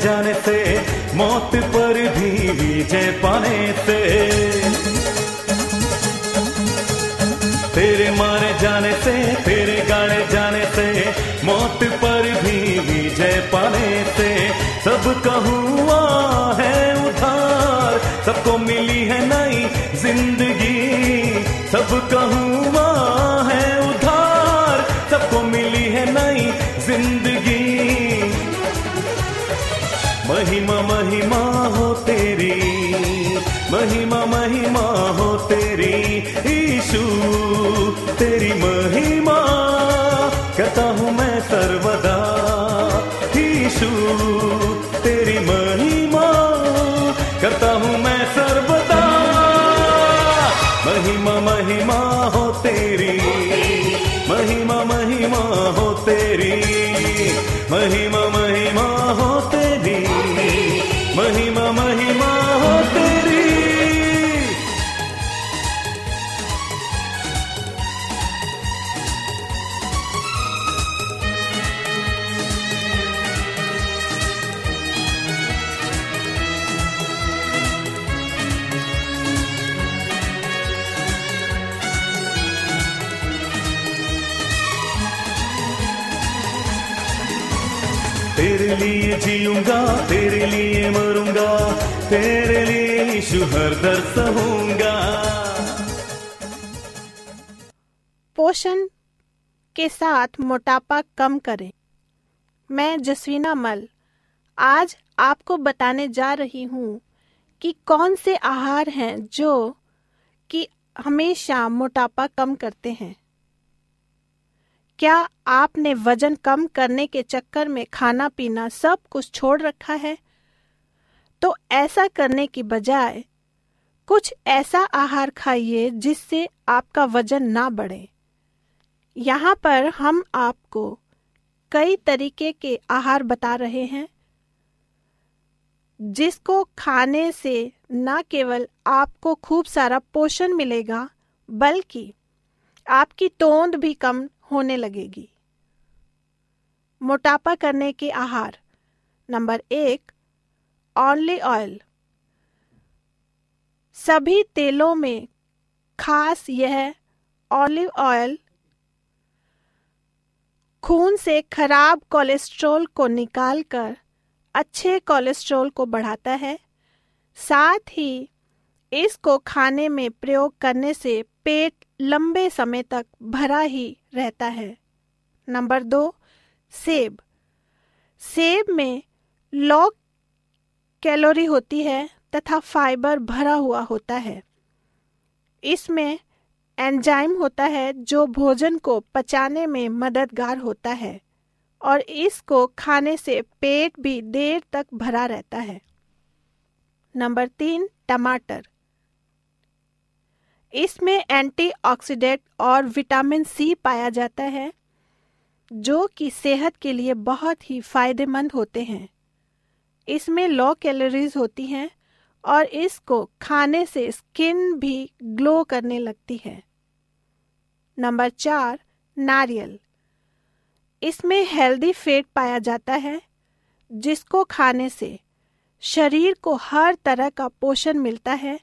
जाने से, मौत पर भी विजय पाने से। तेरे मारे जाने से, तेरे गाड़े जाने से, मौत पर भी विजय पाने से। सबका हुआ है उधार, सबको मिली है नई ज़िंदगी। सबका हुआ है उधार, सबको मिली है नई ज़िंदगी। महिमा महिमा हो तेरी। महिमा महिमा हो तेरी। ईशु तेरी तेरे लिए जीऊँगा, तेरे लिए मरूँगा, तेरे लिए यीशु हर दर सहूँगा। पोषण के साथ मोटापा कम करें। मैं जसवीना मल, आज आपको बताने जा रही हूँ कि कौन से आहार हैं जो कि हमेशा मोटापा कम करते हैं। क्या आपने वज़न कम करने के चक्कर में खाना पीना सब कुछ छोड़ रखा है? तो ऐसा करने की बजाय, कुछ ऐसा आहार खाइए जिससे आपका वज़न ना बढ़े। यहाँ पर हम आपको कई तरीके के आहार बता रहे हैं, जिसको खाने से न केवल आपको खूब सारा पोषण मिलेगा, बल्कि आपकी तोंद भी कम होने लगेगी। मोटापा करने के आहार। नंबर एक ऑनली ऑयल सभी तेलों में खास यह ऑलिव ऑयल खून से खराब कोलेस्ट्रॉल को निकालकर अच्छे कोलेस्ट्रॉल को बढ़ाता है। साथ ही इसको खाने में प्रयोग करने से पेट लंबे समय तक भरा ही रहता है। नंबर दो, सेब। सेब में लो कैलोरी होती है तथा फाइबर भरा हुआ होता है। इसमें एंजाइम होता है जो भोजन को पचाने में मददगार होता है और इसको खाने से पेट भी देर तक भरा रहता है। नंबर तीन, टमाटर। इसमें एंटीऑक्सीडेंट और विटामिन सी पाया जाता है, जो कि सेहत के लिए बहुत ही फ़ायदेमंद होते हैं। इसमें लो कैलोरीज होती हैं और इसको खाने से स्किन भी ग्लो करने लगती है। नंबर चार, नारियल। इसमें हेल्दी फैट पाया जाता है, जिसको खाने से शरीर को हर तरह का पोषण मिलता है।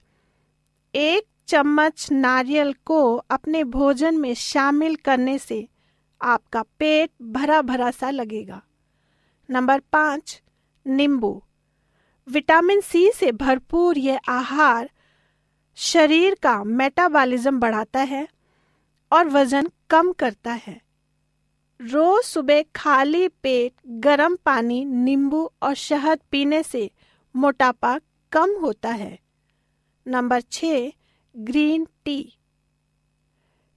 एक चम्मच नारियल को अपने भोजन में शामिल करने से आपका पेट भरा भरा सा लगेगा। नंबर पाँच, नींबू। विटामिन सी से भरपूर यह आहार शरीर का मेटाबॉलिज्म बढ़ाता है और वज़न कम करता है। रोज सुबह खाली पेट गर्म पानी, नींबू और शहद पीने से मोटापा कम होता है। नंबर छ ग्रीन टी।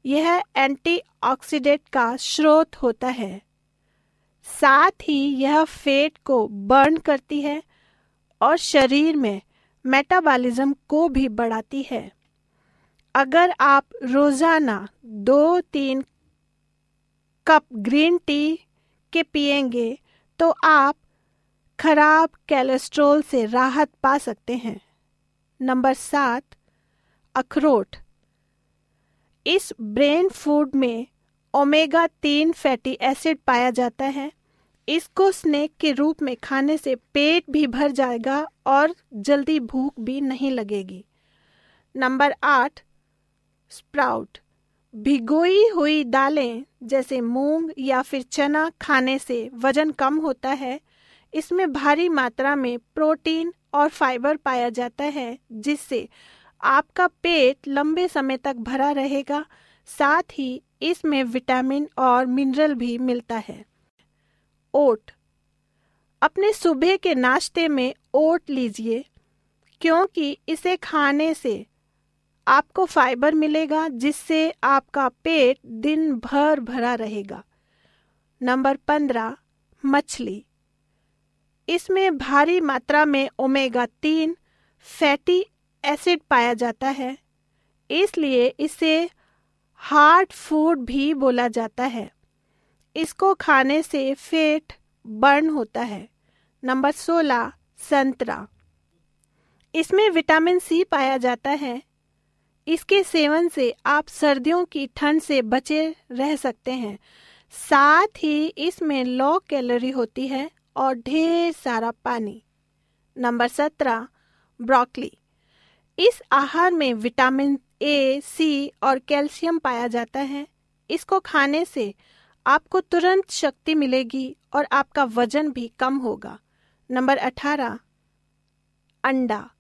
यह एंटीऑक्सीडेंट का स्रोत होता है। साथ ही यह फेट को बर्न करती है और शरीर में मेटाबॉलिज्म को भी बढ़ाती है। अगर आप रोज़ाना दो तीन कप ग्रीन टी के पिएँगे तो आप खराब कोलेस्ट्रॉल से राहत पा सकते हैं। नंबर सात अखरोट। इस ब्रेन फ़ूड में ओमेगा तीन फैटी एसिड पाया जाता है। इसको स्नैक के रूप में खाने से पेट भी भर जाएगा और जल्दी भूख भी नहीं लगेगी। नंबर आठ, स्प्राउट। भिगोई हुई दालें जैसे मूंग या फिर चना खाने से वज़न कम होता है। इसमें भारी मात्रा में प्रोटीन और फाइबर पाया जाता है, जिससे आपका पेट लंबे समय तक भरा रहेगा, साथ ही इसमें विटामिन और मिनरल भी मिलता है। ओट। अपने सुबह के नाश्ते में ओट लीजिए, क्योंकि इसे खाने से आपको फाइबर मिलेगा, जिससे आपका पेट दिन भर भरा रहेगा। नंबर पंद्रह, मछली। इसमें भारी मात्रा में ओमेगा तीन, फैटी एसिड पाया जाता है। इसलिए इसे हार्ट फ़ूड भी बोला जाता है। इसको खाने से फेट बर्न होता है। नंबर सोलह, संतरा। इसमें विटामिन सी पाया जाता है। इसके सेवन से आप सर्दियों की ठंड से बचे रह सकते हैं। साथ ही इसमें लो कैलोरी होती है और ढेर सारा पानी। नंबर सत्रह, ब्रोकली। इस आहार में विटामिन ए सी और कैल्शियम पाया जाता है। इसको खाने से आपको तुरंत शक्ति मिलेगी और आपका वज़न भी कम होगा। नंबर अठारह, अंडा।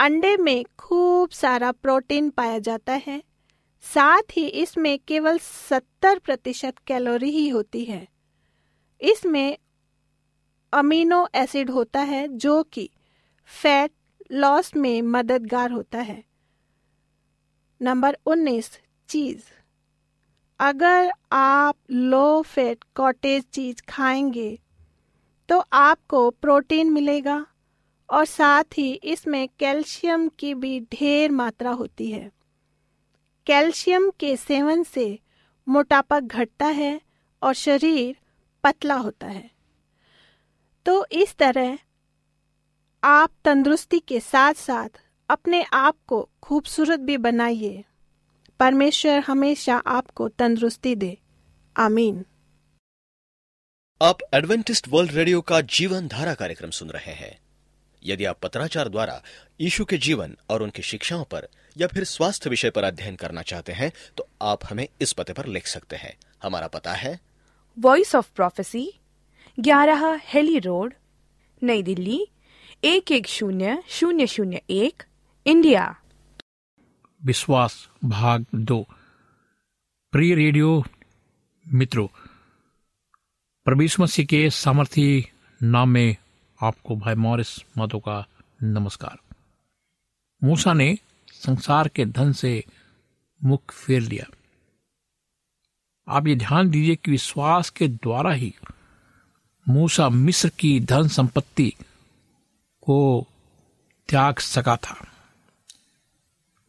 अंडे में खूब सारा प्रोटीन पाया जाता है। साथ ही इसमें केवल सत्तर प्रतिशत कैलोरी ही होती है। इसमें अमीनो एसिड होता है जो कि फैट लॉस में मददगार होता है। नंबर उन्नीस, चीज़। अगर आप लो फैट कॉटेज चीज़ खाएँगे तो आपको प्रोटीन मिलेगा और साथ ही इसमें कैल्शियम की भी ढेर मात्रा होती है। कैल्शियम के सेवन से मोटापा घटता है और शरीर पतला होता है। तो इस तरह आप तंदुरुस्ती के साथ साथ अपने आप को खूबसूरत भी बनाइए। परमेश्वर हमेशा आपको तंदुरुस्ती दे। आमीन। आप एडवेंटिस्ट वर्ल्ड रेडियो का जीवन धारा कार्यक्रम सुन रहे हैं। यदि आप पत्राचार द्वारा यीशु के जीवन और उनकी शिक्षाओं पर या फिर स्वास्थ्य विषय पर अध्ययन करना चाहते हैं तो आप हमें इस पते पर लिख सकते हैं। हमारा पता है वॉइस ऑफ़ प्रोफेसी ग्यारह हेली रोड नई दिल्ली एक एक शून्य शून्य शून्य एक, इंडिया। विश्वास भाग दो। प्रिय रेडियो मित्रों प्रभु मसीह के सामर्थी नाम में आपको भाई मॉरिस मधो का नमस्कार। मूसा ने संसार के धन से मुख फेर लिया। आप ये ध्यान दीजिए कि विश्वास के द्वारा ही मूसा मिस्र की धन संपत्ति को त्याग सका था।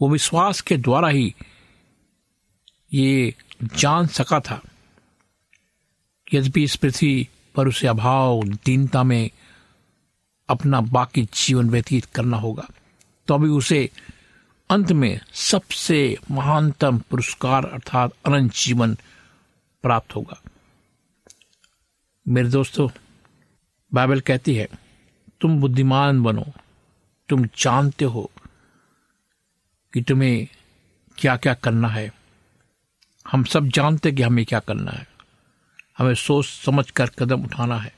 वो विश्वास के द्वारा ही ये जान सका था। यद्यपि इस पृथ्वी पर उसे अभाव, दीनता में अपना बाकी जीवन व्यतीत करना होगा तो अभी उसे अंत में सबसे महानतम पुरस्कार अर्थात अनंत जीवन प्राप्त होगा। मेरे दोस्तों, बाइबल कहती है तुम बुद्धिमान बनो, तुम जानते हो कि तुम्हें क्या क्या करना है। हम सब जानते कि हमें क्या करना है। हमें सोच समझ कर कदम उठाना है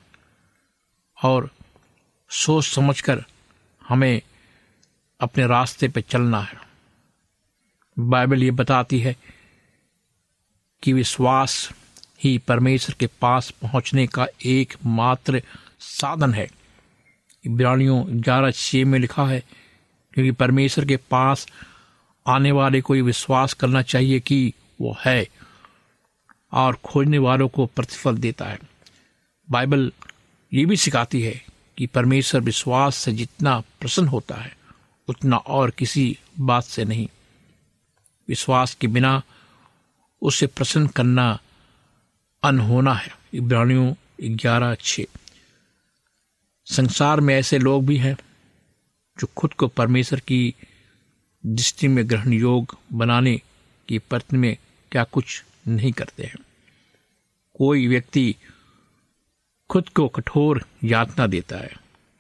और सोच समझ कर हमें अपने रास्ते पर चलना है। बाइबल ये बताती है कि विश्वास ही परमेश्वर के पास पहुँचने का एकमात्र साधन है। इब्रानियों ग्यारह छः में लिखा है, क्योंकि परमेश्वर के पास आने वाले को विश्वास करना चाहिए कि वो है और खोजने वालों को प्रतिफल देता है। बाइबल ये भी सिखाती है कि परमेश्वर विश्वास से जितना प्रसन्न होता है, उतना और किसी बात से नहीं। विश्वास के बिना उसे प्रसन्न करना अनहोना है। इब्रानियों ग्यारह छ संसार में ऐसे लोग भी हैं जो खुद को परमेश्वर की दृष्टि में ग्रहण योग बनाने की प्रयत्न में क्या कुछ नहीं करते हैं। कोई व्यक्ति खुद को कठोर यातना देता है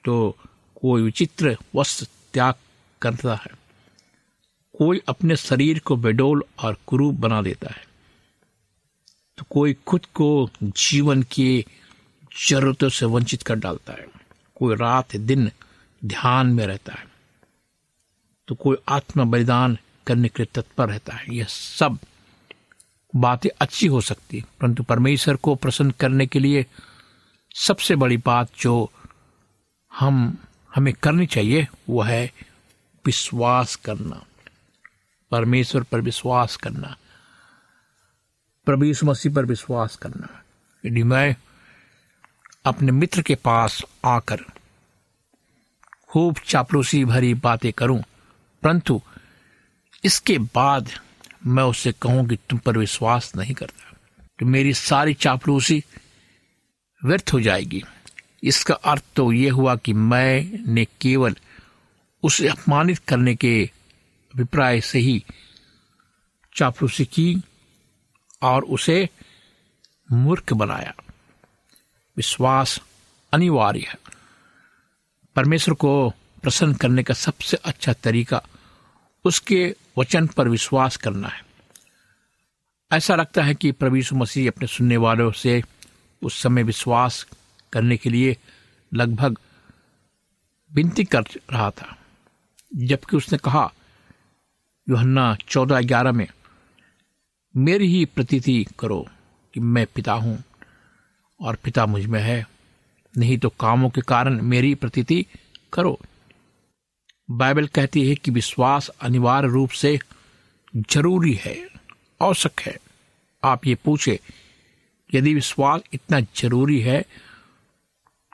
तो कोई विचित्र वस्त्र त्याग करता है। कोई अपने शरीर को बेडोल और कुरूप बना देता है। तो कोई खुद को जीवन के जरूरतों से वंचित कर डालता है। कोई रात दिन ध्यान में रहता है तो कोई आत्म बलिदान करने के लिए तत्पर रहता है। यह सब बातें अच्छी हो सकती है, परंतु परमेश्वर को प्रसन्न करने के लिए सबसे बड़ी बात जो हम, हमें करनी चाहिए, वह है विश्वास करना। परमेश्वर पर विश्वास करना। प्रभु यीशु मसीह पर विश्वास करना। यदि मैं अपने मित्र के पास आकर खूब चापलूसी भरी बातें करूँ, परंतु इसके बाद मैं उससे कहूँ कि तुम पर विश्वास नहीं करता तो मेरी सारी चापलूसी व्यर्थ हो जाएगी। इसका अर्थ तो यह हुआ कि मैंने केवल उसे अपमानित करने के अभिप्राय से ही चापलूसी की और उसे मूर्ख बनाया। विश्वास अनिवार्य है। परमेश्वर को प्रसन्न करने का सबसे अच्छा तरीका उसके वचन पर विश्वास करना है। ऐसा लगता है कि यीशु मसीह अपने सुनने वालों से उस समय विश्वास करने के लिए लगभग विनती कर रहा था, जबकि उसने कहा, योहन्ना चौदह ग्यारह में, मेरी ही प्रतीति करो कि मैं पिता हूँ और पिता मुझमें है। नहीं तो कामों के कारण मेरी प्रतीति करो। बाइबल कहती है कि विश्वास अनिवार्य रूप से ज़रूरी है, आवश्यक है। आप ये पूछे, यदि विश्वास इतना ज़रूरी है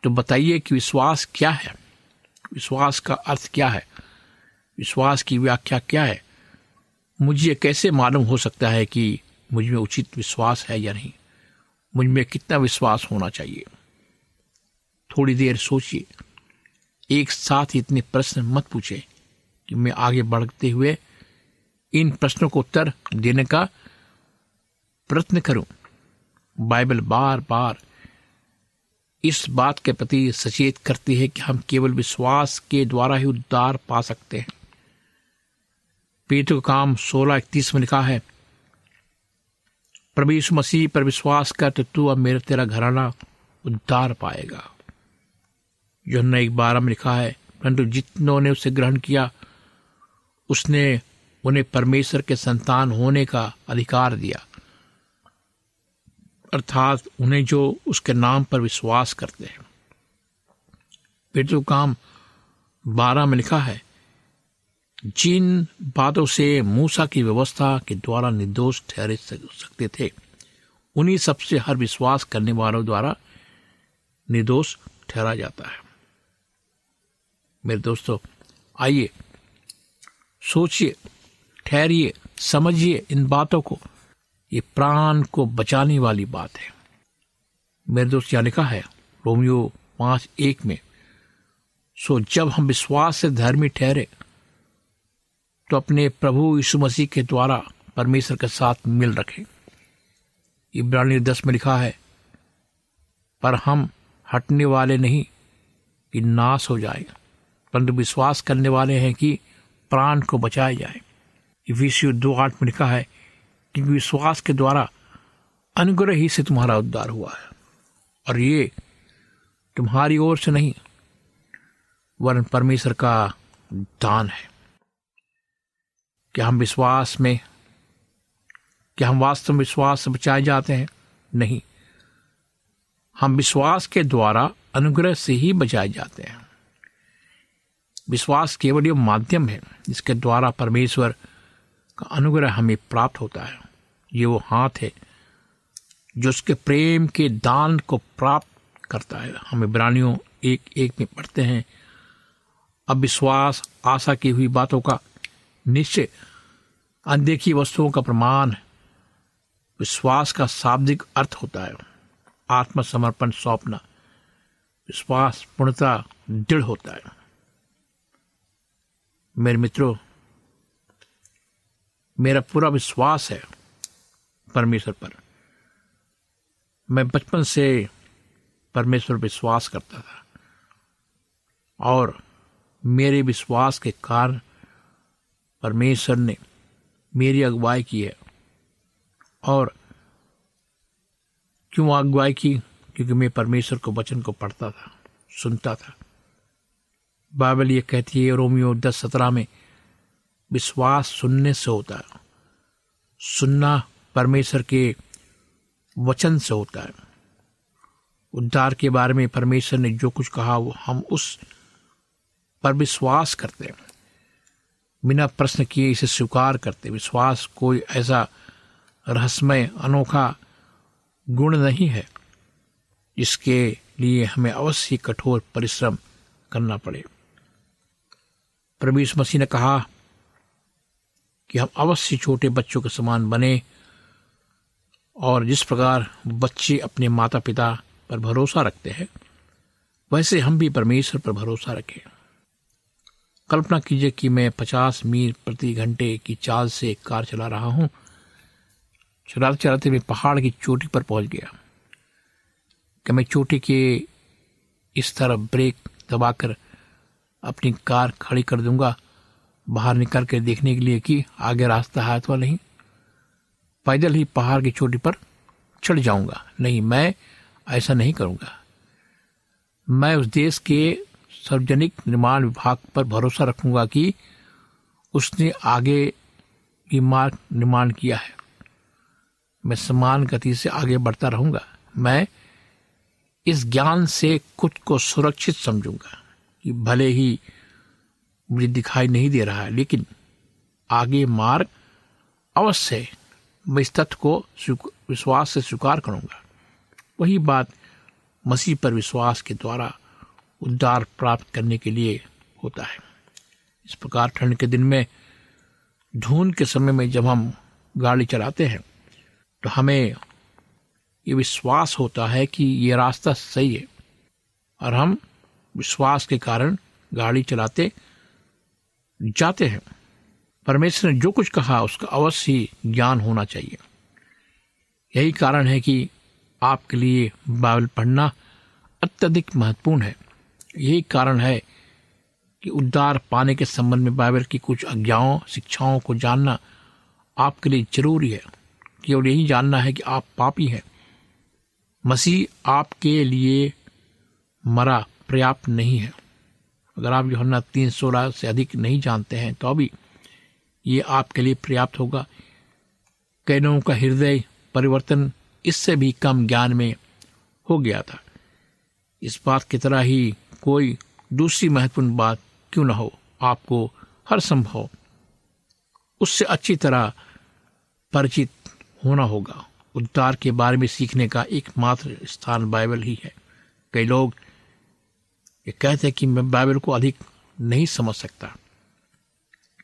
तो बताइए कि विश्वास क्या है? विश्वास का अर्थ क्या है? विश्वास की व्याख्या क्या है? मुझे कैसे मालूम हो सकता है कि मुझमें उचित विश्वास है या नहीं? मुझमें कितना विश्वास होना चाहिए। थोड़ी देर सोचिए। एक साथ इतने प्रश्न मत पूछे कि मैं आगे बढ़ते हुए इन प्रश्नों को उत्तर देने का प्रयत्न करूँ। बाइबल बार बार इस बात के प्रति सचेत करती है कि हम केवल विश्वास के द्वारा ही उद्धार पा सकते हैं। पेटु काम सोलह इकतीस में लिखा है प्रभु यीशु मसीह पर विश्वास कर तो तू अब मेरा तेरा घराना उद्धार पाएगा। जो एक बारह में लिखा है, परंतु जितनों ने उसे ग्रहण किया, उसने उन्हें परमेश्वर के संतान होने का अधिकार दिया। अर्थात उन्हें जो उसके नाम पर विश्वास करते हैं। पेटू काम बारह में लिखा है जिन बातों से मूसा की व्यवस्था के द्वारा निर्दोष ठहरे सकते थे, उन्हीं सबसे हर विश्वास करने वालों द्वारा निर्दोष ठहरा जाता है। मेरे दोस्तों, आइए, सोचिए, ठहरिए, समझिए इन बातों को। ये प्राण को बचाने वाली बात है। मेरे दोस्त यहाँ लिखा है? रोमियो पाँच एक में, सो जब हम विश्वास से धर्मी ठहरे तो अपने प्रभु यीशु मसीह के द्वारा परमेश्वर के साथ मिल रखें। इब्रानी दस में लिखा है, पर हम हटने वाले नहीं कि नाश हो जाए, परंतु विश्वास करने वाले हैं कि प्राण को बचाया जाए। इफिसियो दो आठ में लिखा है कि विश्वास के द्वारा अनुग्रह ही से तुम्हारा उद्धार हुआ है, और ये तुम्हारी ओर से नहीं, वरन परमेश्वर का दान है। क्या हम विश्वास में, क्या हम वास्तव में विश्वास से बचाए जाते हैं? नहीं। हम विश्वास के द्वारा अनुग्रह से ही बचाए जाते हैं। विश्वास केवल यह माध्यम है, जिसके द्वारा परमेश्वर का अनुग्रह हमें प्राप्त होता है। ये वो हाथ है, जो उसके प्रेम के दान को प्राप्त करता है। हम इब्रानियों एक एक में पढ़ते हैं, अब विश्वास आशा की हुई बातों का निश्चय अनदेखी वस्तुओं का प्रमाण विश्वास का शाब्दिक अर्थ होता है। आत्मसमर्पण सौंपना। विश्वास, पूर्णता, दृढ़ होता है। मेरे मित्रों, मेरा पूरा विश्वास है परमेश्वर पर। मैं बचपन से परमेश्वर विश्वास करता था। और मेरे विश्वास के कारण परमेश्वर ने मेरी अगुवाई की है। और क्यों अगुवाई की? क्योंकि मैं परमेश्वर को वचन को पढ़ता था, सुनता था। बाइबल ये कहती है, रोमियो दस सत्रह में, विश्वास सुनने से होता है, सुनना परमेश्वर के वचन से होता है। उद्धार के बारे में परमेश्वर ने जो कुछ कहा, वो हम उस पर विश्वास करते हैं। बिना प्रश्न किए इसे स्वीकार करते। विश्वास कोई ऐसा रहस्यमय, अनोखा गुण नहीं है इसके लिए हमें अवश्य कठोर परिश्रम करना पड़े। प्रवीष मसीह ने कहा कि हम अवश्य छोटे बच्चों के समान बने और जिस प्रकार बच्चे अपने माता पिता पर भरोसा रखते हैं, वैसे हम भी परमेश्वर पर भरोसा रखें। कल्पना कीजिए कि मैं पचास मील प्रति घंटे की चाल से कार चला रहा हूँ। चलाते चलाते मैं पहाड़ की चोटी पर पहुँच गया। कि मैं चोटी के इस तरफ़ ब्रेक दबाकर अपनी कार खड़ी कर दूँगा, बाहर निकल कर देखने के लिए कि आगे रास्ता है अथवा नहीं। पैदल ही पहाड़ की चोटी पर चढ़ जाऊँगा। नहीं, मैं ऐसा नहीं करूँगा। मैं उस देश के सार्वजनिक निर्माण विभाग पर भरोसा रखूँगा कि उसने आगे भी मार्ग निर्माण किया है। मैं समान गति से आगे बढ़ता रहूँगा। मैं इस ज्ञान से खुद को सुरक्षित समझूँगा कि भले ही मुझे दिखाई नहीं दे रहा है, लेकिन आगे मार्ग अवश्य मैं इस तथ्य को विश्वास से स्वीकार करूँगा। वही बात मसीह पर विश्वास के द्वारा उद्धार प्राप्त करने के लिए होता है। इस प्रकार ठंड के दिन में धुंध के समय में जब हम गाड़ी चलाते हैं तो हमें ये विश्वास होता है कि ये रास्ता सही है। और हम विश्वास के कारण गाड़ी चलाते जाते हैं। परमेश्वर ने जो कुछ कहा, उसका अवश्य ही ज्ञान होना चाहिए। यही कारण है कि आपके लिए बाइबल पढ़ना अत्यधिक महत्वपूर्ण है। यही कारण है कि उद्धार पाने के संबंध में बाइबल की कुछ आज्ञाओं, शिक्षाओं को जानना आपके लिए ज़रूरी है। केवल यही जानना है कि आप पापी हैं। मसीह आपके लिए मरा पर्याप्त नहीं है। अगर आप योहन्ना तीन सोलह से अधिक नहीं जानते हैं तो अभी ये आपके लिए पर्याप्त होगा। कई लोगों का हृदय परिवर्तन इससे भी कम ज्ञान में हो गया था। इस बात की तरह ही कोई दूसरी महत्वपूर्ण बात क्यों ना हो? आपको हर संभव उससे अच्छी तरह परिचित होना होगा। उद्धार के बारे में सीखने का एकमात्र स्थान बाइबल ही है। कई लोग ये कहते हैं कि मैं बाइबल को अधिक नहीं समझ सकता।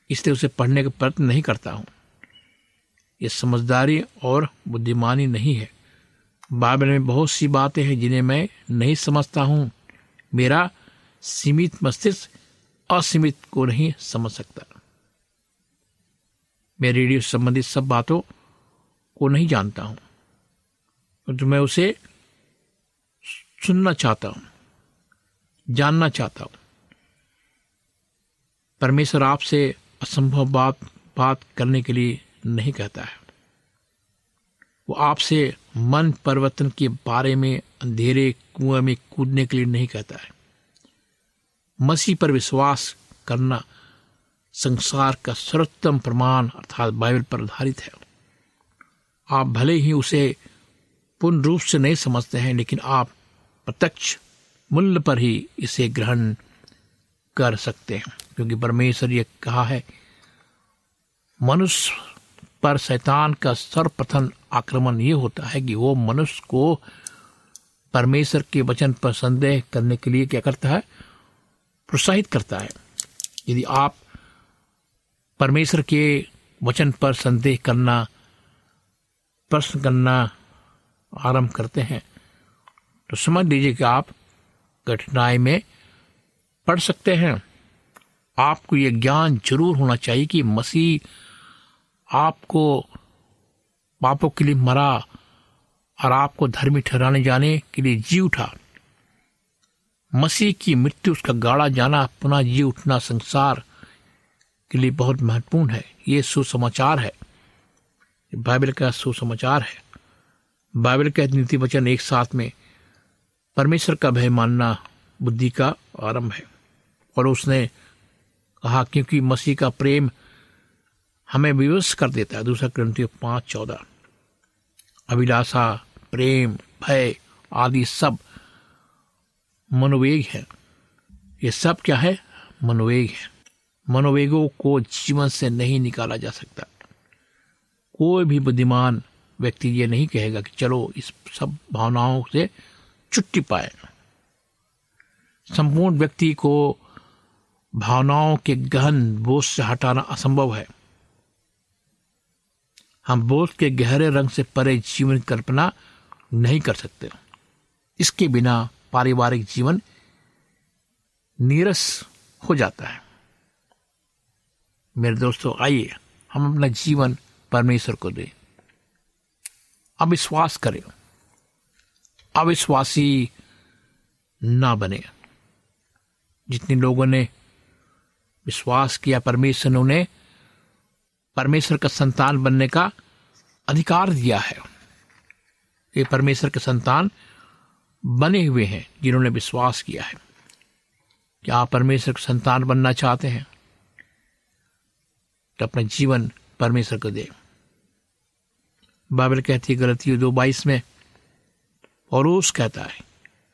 इसलिए उसे पढ़ने का प्रयत्न नहीं करता हूँ। यह समझदारी और बुद्धिमानी नहीं है। बाइबल में बहुत सी बातें हैं जिन्हें मैं नहीं समझता हूँ। मेरा सीमित मस्तिष्क असीमित को नहीं समझ सकता। मैं रेडियो से संबंधित सब बातों को नहीं जानता हूँ तो मैं उसे सुनना चाहता हूँ, जानना चाहता हूँ। परमेश्वर आपसे असंभव बात बात करने के लिए नहीं कहता है। वो आपसे मन परिवर्तन के बारे में अंधेरे कुएँ में कूदने के लिए नहीं कहता है। मसीह पर विश्वास करना संसार का सर्वोत्तम प्रमाण अर्थात बाइबल पर आधारित है। आप भले ही उसे पूर्ण रूप से नहीं समझते हैं, लेकिन आप प्रत्यक्ष मूल्य पर ही इसे ग्रहण कर सकते हैं। क्योंकि परमेश्वर ये कहा है, मनुष्य पर शैतान का सर्वप्रथम आक्रमण ये होता है कि वो मनुष्य को परमेश्वर के वचन पर संदेह करने के लिए क्या करता है? प्रोत्साहित करता है। यदि आप परमेश्वर के वचन पर संदेह करना, प्रश्न करना आरंभ करते हैं तो समझ लीजिए कि आप कठिनाई में पढ़ सकते हैं। आपको यह ज्ञान ज़रूर होना चाहिए कि मसीह आपको पापों के लिए मरा और आपको धर्मी ठहराने जाने के लिए जी उठा। मसीह की मृत्यु, उसका गाड़ा जाना, पुनः जी उठना संसार के लिए बहुत महत्वपूर्ण है। ये सुसमाचार है। बाइबल का सुसमाचार है। बाइबल का नीति वचन एक साथ में, परमेश्वर का भय मानना बुद्धि का आरंभ है। और उसने कहा, क्योंकि मसीह का प्रेम हमें विवश कर देता है। दूसरा ग्रंथि पाँच चौदह। अभिलाषा, प्रेम, भय आदि सब मनोवेग है। ये सब क्या है? मनोवेग है। मनोवेगों को जीवन से नहीं निकाला जा सकता। कोई भी बुद्धिमान व्यक्ति ये नहीं कहेगा कि चलो इस सब भावनाओं से छुट्टी पाए। संपूर्ण व्यक्ति को भावनाओं के गहन बोझ से हटाना असंभव है। हम बोध के गहरे रंग से परे जीवन कल्पना नहीं कर सकते। इसके बिना पारिवारिक जीवन नीरस हो जाता है। मेरे दोस्तों, आइए, हम अपना जीवन परमेश्वर को दें। अविश्वास करें। अविश्वासी ना बने। जितने लोगों ने विश्वास किया, परमेश्वर ने उन्हें परमेश्वर का संतान बनने का अधिकार दिया है। ये परमेश्वर के संतान बने हुए हैं, जिन्होंने विश्वास किया है। क्या आप परमेश्वर के संतान बनना चाहते हैं? तो अपना जीवन परमेश्वर को दे। बाइबल कहती है गलती दो बाईस में और उस कहता है,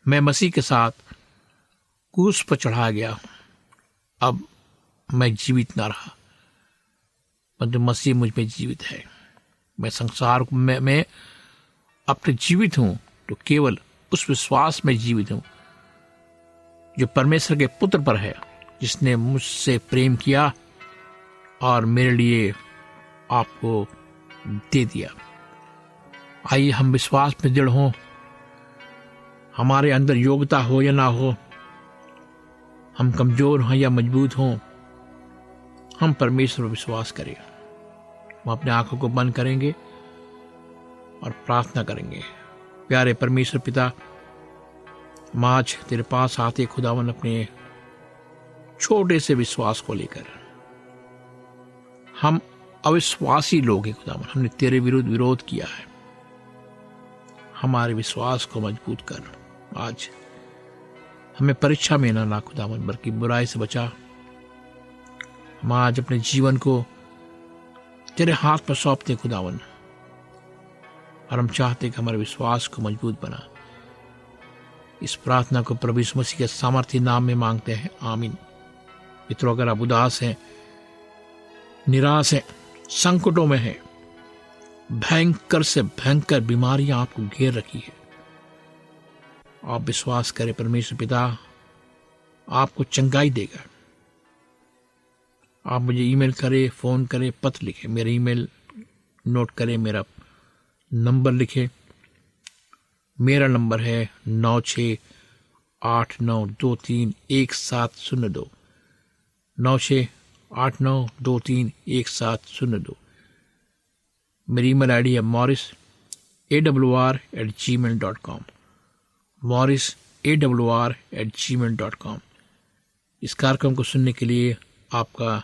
मैं मसीह के साथ क्रूस पर चढ़ा गया अब मैं जीवित ना रहा। परंतु मसीह मुझमें जीवित है। मैं संसार में मैं अपने जीवित हूँ तो केवल उस विश्वास में जीवित हूँ, जो परमेश्वर के पुत्र पर है, जिसने मुझसे प्रेम किया और मेरे लिए आपको दे दिया। आइए हम विश्वास में दृढ़ हों। हमारे अंदर योग्यता हो या ना हो, हम कमज़ोर हों या मज़बूत हों, हम परमेश्वर पर विश्वास करें। हम अपने आँखों को बंद करेंगे और प्रार्थना करेंगे। प्यारे परमेश्वर पिता, हम आज तेरे पास आते खुदावन अपने छोटे से विश्वास को लेकर। हम अविश्वासी लोग हैं खुदावन, हमने तेरे विरुद्ध विरोध किया है। हमारे विश्वास को मज़बूत कर, आज हमें परीक्षा में ना ना खुदावन, बल्कि बुराई से बचा। हम आज अपने जीवन को तेरे हाथ में सौंपते खुदावन। और हम चाहते कि हमारे विश्वास को मज़बूत बना। इस प्रार्थना को प्रभु मसीह के सामर्थ्य नाम में मांगते हैं। आमीन। मित्रों अगर आप उदास हैं, निराश हैं, संकटों में हैं, भयंकर से भयंकर बीमारियाँ आपको घेर रखी है। आप विश्वास करें, परमेश्वर पिता आपको चंगाई देगा। आप मुझे ईमेल करें, फ़ोन करें, पत्र लिखें। मेरा ईमेल नोट करें, मेरा नंबर लिखें। मेरा नंबर है नौ छ आठ नौ दो तीन एक सात शून्य दो। नौ छ आठ नौ दो तीन एक सात शून्य दो। मेरी ईमेल आईडी है Morris A W R at Gmail dot com Morris A W R at Gmail dot com इस कार्यक्रम को सुनने के लिए आपका